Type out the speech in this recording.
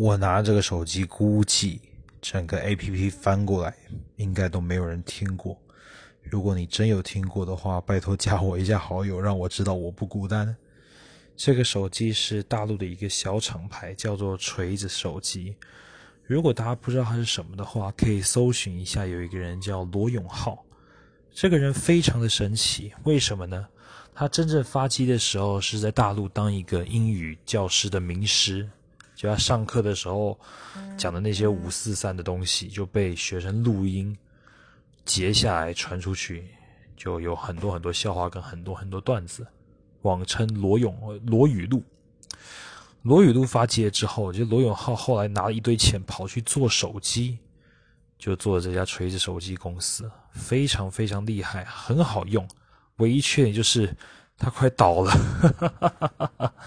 我拿这个手机，估计整个 A P P 翻过来，应该都没有人听过。如果你真有听过的话，拜托加我一下好友，让我知道我不孤单。这个手机是大陆的一个小厂牌，叫做锤子手机。如果大家不知道它是什么的话，可以搜寻一下，有一个人叫罗永浩，这个人非常的神奇。为什么呢？他真正发迹的时候是在大陆当一个英语教师的名师，就他上课的时候讲的那些五四三的东西就被学生录音截下来传出去，就有很多很多笑话跟很多很多段子，网称罗永罗语录。罗宇路发迹之后，就罗永浩后来拿了一堆钱跑去做手机，就做了这家锤子手机公司，非常非常厉害，很好用。唯一缺点就是他快倒了。